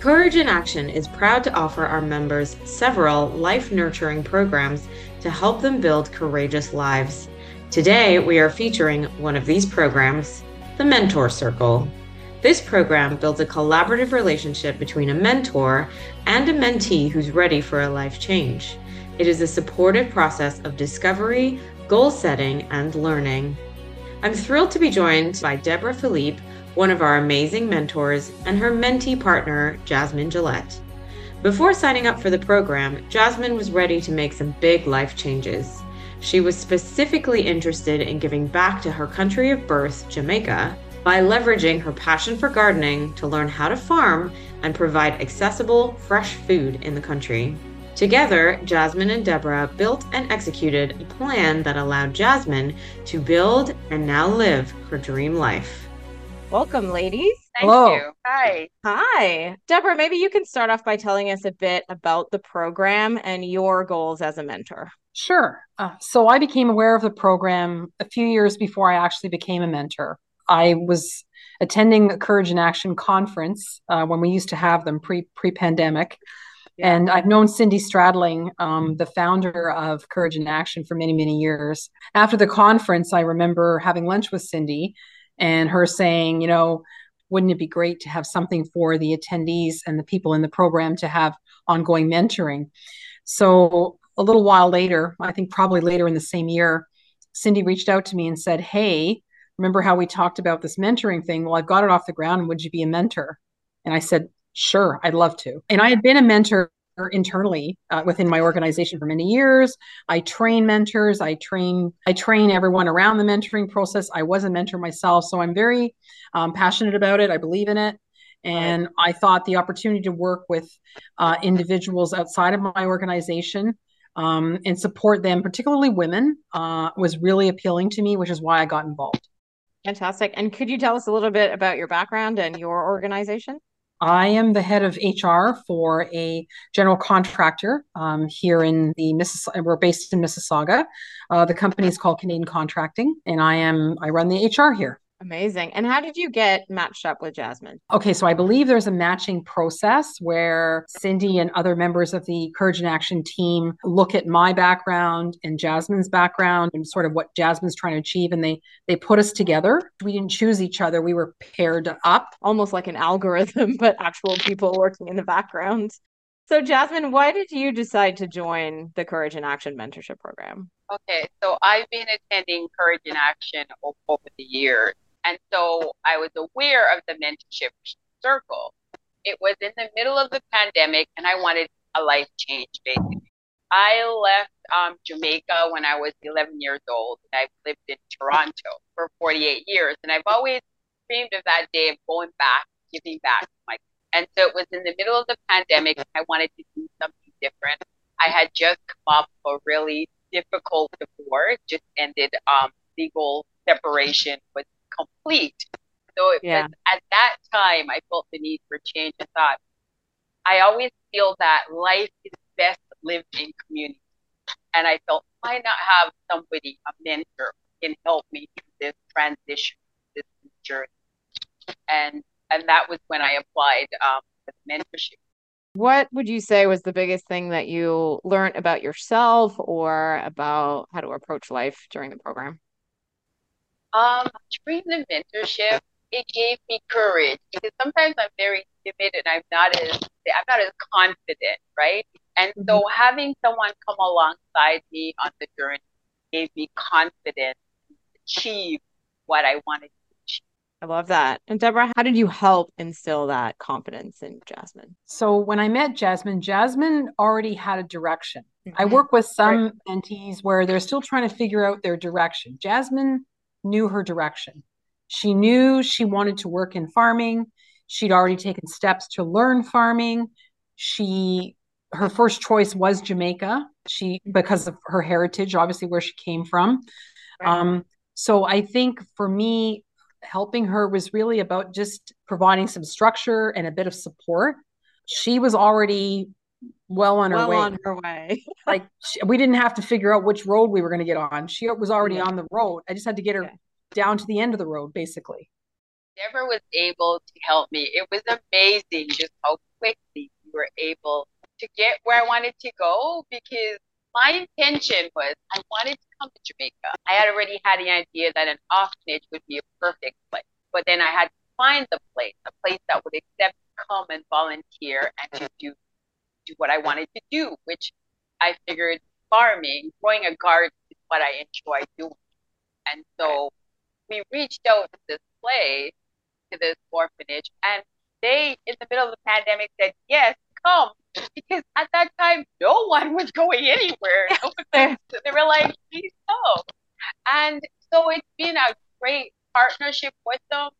Courage in Action is proud to offer our members several life nurturing programs to help them build courageous lives. Today, we are featuring one of these programs, the Mentor Circle. This program builds a collaborative relationship between a mentor and a mentee who's ready for a life change. It is a supportive process of discovery, goal setting, and learning. I'm thrilled to be joined by Deborah Fillippe, one of our amazing mentors, and her mentee partner, Jasmine Gillette. Before signing up for the program, Jasmine was ready to make some big life changes. She was specifically interested in giving back to her country of birth, Jamaica, by leveraging her passion for gardening to learn how to farm and provide accessible, fresh food in the country. Together, Jasmine and Deborah built and executed a plan that allowed Jasmine to build and now live her dream life. Welcome, ladies. Thank Hello. you. Hi. Hi. Deborah, maybe you can start off by telling us a bit about the program and your goals as a mentor. Sure. Uh, so I became aware of the program a few years before I actually became a mentor. I was attending a Courage in Action conference uh, when we used to have them pre pre pandemic. Yeah. And I've known Cindy Stradling, um, the founder of Courage in Action, for many, many years. After the conference, I remember having lunch with Cindy and her saying, you know, wouldn't it be great to have something for the attendees and the people in the program to have ongoing mentoring? So a little while later, I think probably later in the same year, Cindy reached out to me and said, Hey, remember how we talked about this mentoring thing? Well, I've got it off the ground. Would you be a mentor? And I said, Sure, I'd love to. And I had been a mentor internally uh, within my organization for many years. I train mentors. I train I train everyone around the mentoring process. I was a mentor myself, so I'm very um, passionate about it. I believe in it. And right. I thought the opportunity to work with uh, individuals outside of my organization um, and support them, particularly women, uh, was really appealing to me, which is why I got involved. Fantastic. And could you tell us a little bit about your background and your organization? I am the head of HR for a general contractor um, here in the Mississauga. We're based in Mississauga. Uh, the company is called Canadian Contracting, and I am I run the HR here. Amazing. And how did you get matched up with Jasmine? Okay, so I believe there's a matching process where Cindy and other members of the Courage in Action team look at my background and Jasmine's background and sort of what Jasmine's trying to achieve and they they put us together. We didn't choose each other. We were paired up. Almost like an algorithm, but actual people working in the background. So Jasmine, why did you decide to join the Courage in Action mentorship program? Okay, so I've been attending Courage in Action over the years and so I was aware of the mentorship circle. It was in the middle of the pandemic, and I wanted a life change, basically. I left um, Jamaica when I was 11 years old, and I've lived in Toronto for 48 years. And I've always dreamed of that day of going back, giving back my. And so it was in the middle of the pandemic. I wanted to do something different. I had just come off a really difficult divorce, just ended um, legal separation with complete. So it yeah. was at that time I felt the need for change. I thought I always feel that life is best lived in community. And I felt why not have somebody, a mentor, can help me through this transition, this journey. And and that was when I applied um, for the mentorship. What would you say was the biggest thing that you learned about yourself or about how to approach life during the program? Um, during the mentorship, it gave me courage because sometimes I'm very timid and I'm not as I'm not as confident, right? And mm-hmm. so having someone come alongside me on the journey gave me confidence to achieve what I wanted to achieve. I love that. And Deborah, how did you help instill that confidence in Jasmine? So when I met Jasmine, Jasmine already had a direction. Mm-hmm. I work with some right. mentees where they're still trying to figure out their direction. Jasmine knew her direction. She knew she wanted to work in farming. She'd already taken steps to learn farming. She her first choice was Jamaica. She because of her heritage, obviously where she came from. Right. Um, so I think for me, helping her was really about just providing some structure and a bit of support. She was already well on her well way. on her way. like she, we didn't have to figure out which road we were going to get on. She was already yeah. on the road. I just had to get her yeah. down to the end of the road, basically. Deborah was able to help me. It was amazing just how quickly we were able to get where I wanted to go because my intention was I wanted to come to Jamaica. I had already had the idea that an orphanage would be a perfect place, but then I had to find the place, a place that would accept come and volunteer and to do do what I wanted to do, which I figured farming, growing a garden is what I enjoy doing. And so we reached out to this place, to this orphanage, and they, in the middle of the pandemic, said, Yes, come. Because at that time, no one was going anywhere. they were like, Please come. And so it's been a great partnership with them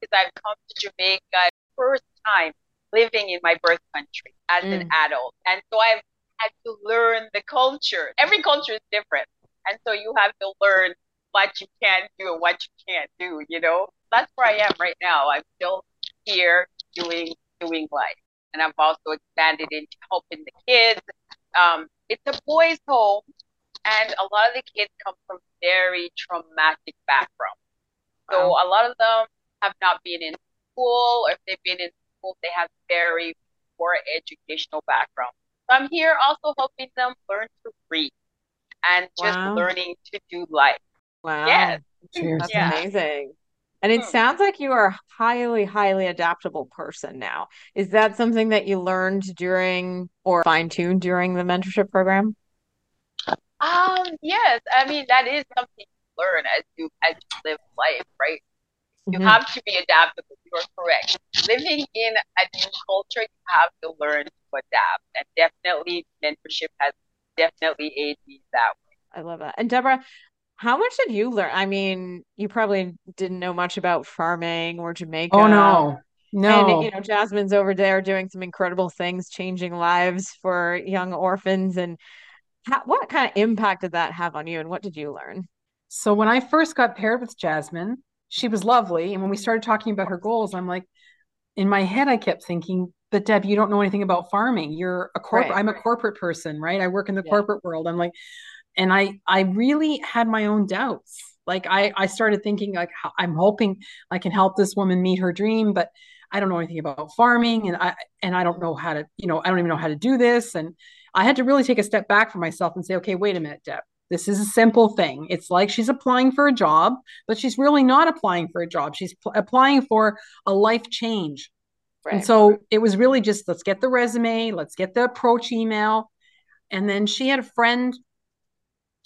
because I've come to Jamaica first time living in my birth country as mm. an adult. And so I've had to learn the culture. Every culture is different. And so you have to learn what you can do and what you can't do, you know? That's where I am right now. I'm still here doing doing life. And I've also expanded into helping the kids. Um, it's a boys' home, and a lot of the kids come from very traumatic backgrounds. So wow. a lot of them have not been in school, or if they've been in school, they have very poor educational background. So I'm here also helping them learn to read and just wow. learning to do life. Wow. Yes. That's yeah. amazing. And it hmm. sounds like you are a highly, highly adaptable person now. Is that something that you learned during or fine tuned during the mentorship program? Um, yes. I mean, that is something you learn as you as you live life, right? You mm-hmm. have to be adaptable. You're correct. Living in a new culture, you have to learn to adapt. And definitely mentorship has definitely aided me that way. I love that. And Deborah, how much did you learn? I mean, you probably didn't know much about farming or Jamaica. Oh no. No. And you know, Jasmine's over there doing some incredible things, changing lives for young orphans. And how, what kind of impact did that have on you? And what did you learn? So when I first got paired with Jasmine, she was lovely. And when we started talking about her goals, I'm like, in my head, I kept thinking, but Deb, you don't know anything about farming. You're a corporate, right. I'm a corporate person, right? I work in the yeah. corporate world. I'm like, and I, I really had my own doubts. Like I, I started thinking like, I'm hoping I can help this woman meet her dream, but I don't know anything about farming and I, and I don't know how to, you know, I don't even know how to do this. And I had to really take a step back for myself and say, okay, wait a minute, Deb, this is a simple thing. It's like she's applying for a job, but she's really not applying for a job. She's pl- applying for a life change. Right. And so it was really just let's get the resume, let's get the approach email. And then she had a friend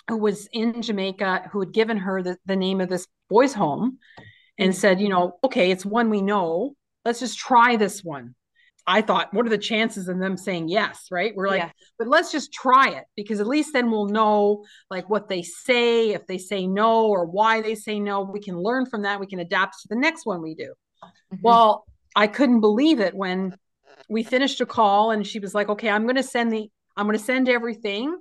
who was in Jamaica who had given her the, the name of this boys' home and said, you know, okay, it's one we know. Let's just try this one. I thought, what are the chances of them saying yes? Right. We're like, yeah. but let's just try it because at least then we'll know like what they say. If they say no or why they say no, we can learn from that. We can adapt to the next one we do. Mm-hmm. Well, I couldn't believe it when we finished a call and she was like, okay, I'm going to send the, I'm going to send everything.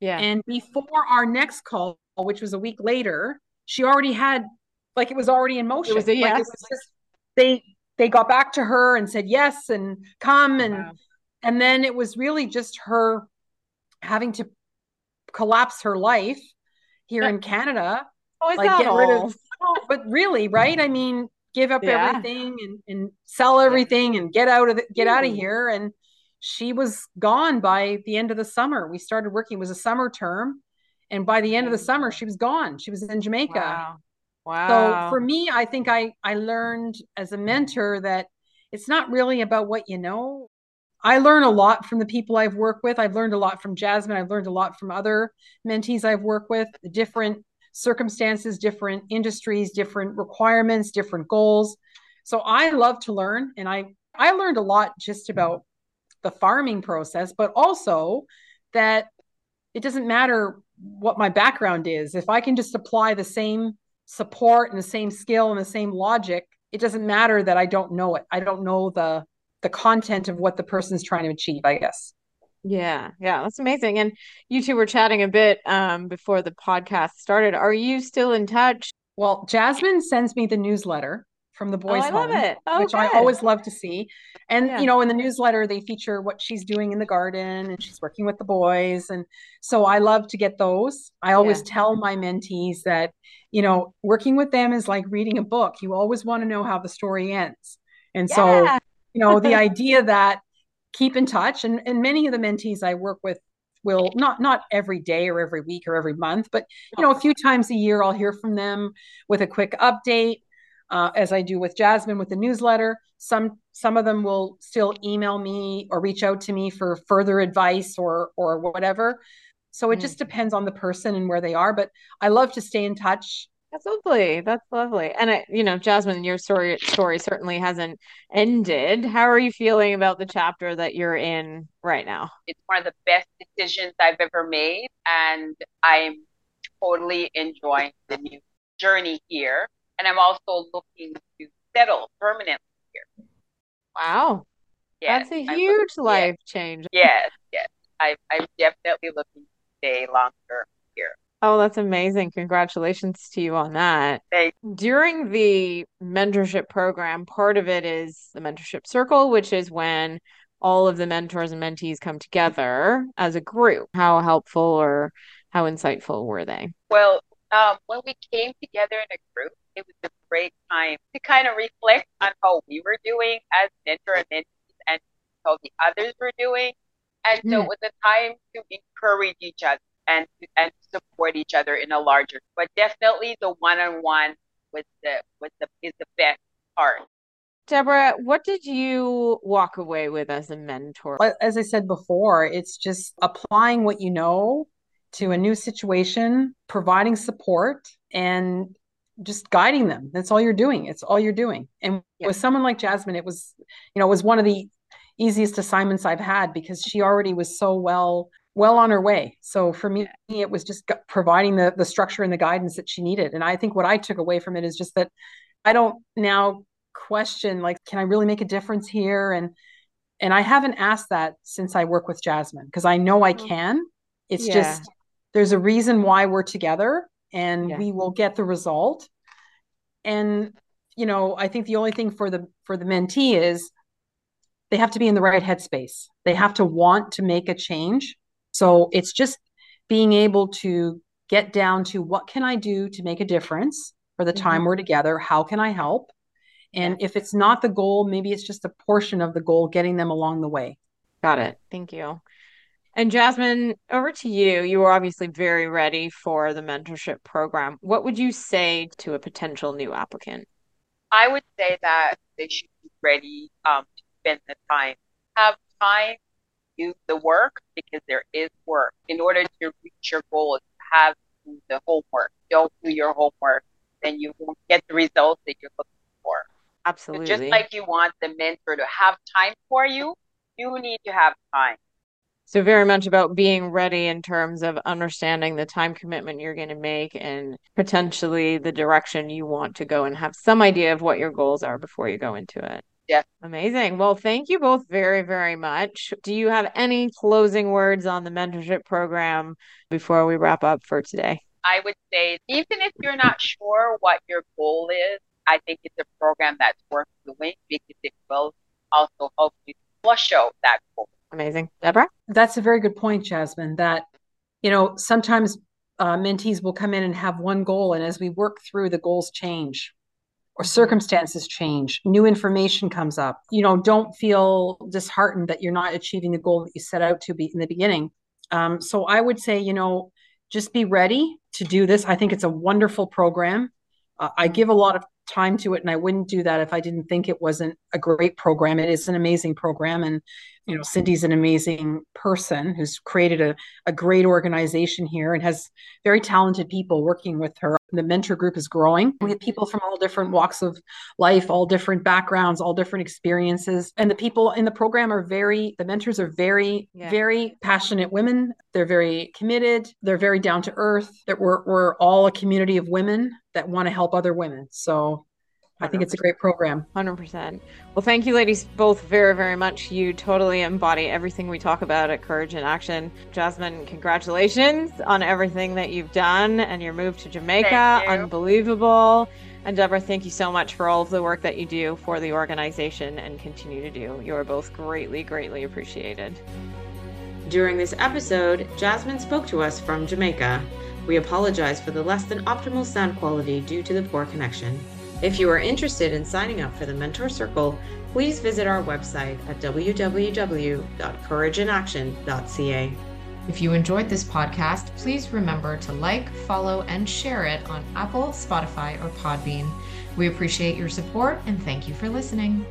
Yeah. And before our next call, which was a week later, she already had, like, it was already in motion. It was a yes. Like, was just, they, they got back to her and said yes and come and wow. and then it was really just her having to collapse her life here yeah. in Canada. Oh, like get all? rid of but really, right? I mean, give up yeah. everything and, and sell everything yeah. and get out of the, get out of here. And she was gone by the end of the summer. We started working, it was a summer term. And by the end of the summer, she was gone. She was in Jamaica. Wow. Wow. So for me, I think I I learned as a mentor that it's not really about what you know. I learn a lot from the people I've worked with. I've learned a lot from Jasmine. I've learned a lot from other mentees I've worked with, the different circumstances, different industries, different requirements, different goals. So I love to learn and I I learned a lot just about the farming process, but also that it doesn't matter what my background is. If I can just apply the same support and the same skill and the same logic it doesn't matter that I don't know it. I don't know the the content of what the person's trying to achieve, I guess. Yeah, yeah, that's amazing. And you two were chatting a bit um, before the podcast started. Are you still in touch? Well, Jasmine sends me the newsletter from the oh, boys' oh, I home, love it. Oh, which good. I always love to see. And Yeah. you know, in the newsletter, they feature what she's doing in the garden, and she's working with the boys, and so I love to get those. I always Yeah. tell my mentees that you know, working with them is like reading a book. You always want to know how the story ends, and so you know, the idea that keep in touch, and and many of the mentees I work with will not not every day or every week or every month, but you know, a few times a year I'll hear from them with a quick update uh, as I do with Jasmine with the newsletter. Some some of them will still email me or reach out to me for further advice or or whatever. So it Mm. just depends on the person and where they are. But I love to stay in touch. That's lovely. That's lovely. And I, you know, Jasmine, your story story certainly hasn't ended. How are you feeling about the chapter that you're in right now? It's one of the best decisions I've ever made, and I'm totally enjoying the new journey here. And I'm also looking to settle permanently here. Wow. Yes, That's a huge looking- life change. Yes, yes. I, I'm definitely looking to stay long term here. Oh, that's amazing. Congratulations to you on that. Thanks. During the mentorship program, part of it is the mentorship circle, which is when all of the mentors and mentees come together as a group. How helpful or how insightful were they? Well, um, when we came together in a group, it was a great time to kind of reflect on how we were doing as mentor and mentees and how the others were doing. And so Mm. it was a time to encourage each other and and support each other in a larger. But definitely the one-on-one was the was the is the best part. Deborah, what did you walk away with as a mentor? As I said before, it's just applying what you know to a new situation, providing support, and just guiding them. That's all you're doing. It's all you're doing. And Yeah. with someone like Jasmine, it was, you know, it was one of the easiest assignments I've had because she already was so well well on her way. So for me, it was just providing the the structure and the guidance that she needed. And I think what I took away from it is just that I don't now question like, can I really make a difference here? And and I haven't asked that since I work with Jasmine because I know I Mm. can. It's Yeah. just there's a reason why we're together and Yeah. we will get the result. And you know, I think the only thing for the for the mentee is they have to be in the right headspace. They have to want to make a change. So it's just being able to get down to what can I do to make a difference for the time mm-hmm. we're together? How can I help? And if it's not the goal, maybe it's just a portion of the goal, getting them along the way. Got it. Thank you. And Jasmine, over to you. You were obviously very ready for the mentorship program. What would you say to a potential new applicant? I would say that they should be ready um, to spend the time. Have time to do the work because there is work. In order to reach your goal, you have the homework. Don't do your homework, then you won't get the results that you're looking for. So Absolutely. just like you want the mentor to have time for you, you need to have time. So very much about being ready in terms of understanding the time commitment you're going to make and potentially the direction you want to go and have some idea of what your goals are before you go into it. Yeah. Amazing. Well, thank you both very, very much. Do you have any closing words on the mentorship program before we wrap up for today? I would say even if you're not sure what your goal is, I think it's a program that's worth doing because it will also help you flush out that goal. Amazing. Deborah? That's a very good point, Jasmine. That, you know, sometimes uh, mentees will come in and have one goal, and as we work through, the goals change or Mhm. circumstances change, new information comes up. You know, don't feel disheartened that you're not achieving the goal that you set out to be in the beginning. Um, so I would say, you know, just be ready to do this. I think it's a wonderful program. Uh, I give a lot of time to it, and I wouldn't do that if I didn't think it wasn't a great program. It is an amazing program, and you know, Cindy's an amazing person who's created a, a great organization here and has very talented people working with her. The mentor group is growing. We have people from all different walks of life, all different backgrounds, all different experiences. And the people in the program are very, the mentors are very, Yeah. very passionate women. They're very committed. They're very down to earth. That we're, we're all a community of women that want to help other women. So I think it's a great program. 100%. Well, thank you, ladies, both very, very much. You totally embody everything we talk about at Courage in Action. Jasmine, congratulations on everything that you've done and your move to Jamaica. Unbelievable. And Deborah, thank you so much for all of the work that you do for the organization and continue to do. You are both greatly, greatly appreciated. During this episode, Jasmine spoke to us from Jamaica. We apologize for the less than optimal sound quality due to the poor connection. If you are interested in signing up for the Mentor Circle, please visit our website at www.courageinaction.ca. If you enjoyed this podcast, please remember to like, follow, and share it on Apple, Spotify, or Podbean. We appreciate your support and thank you for listening.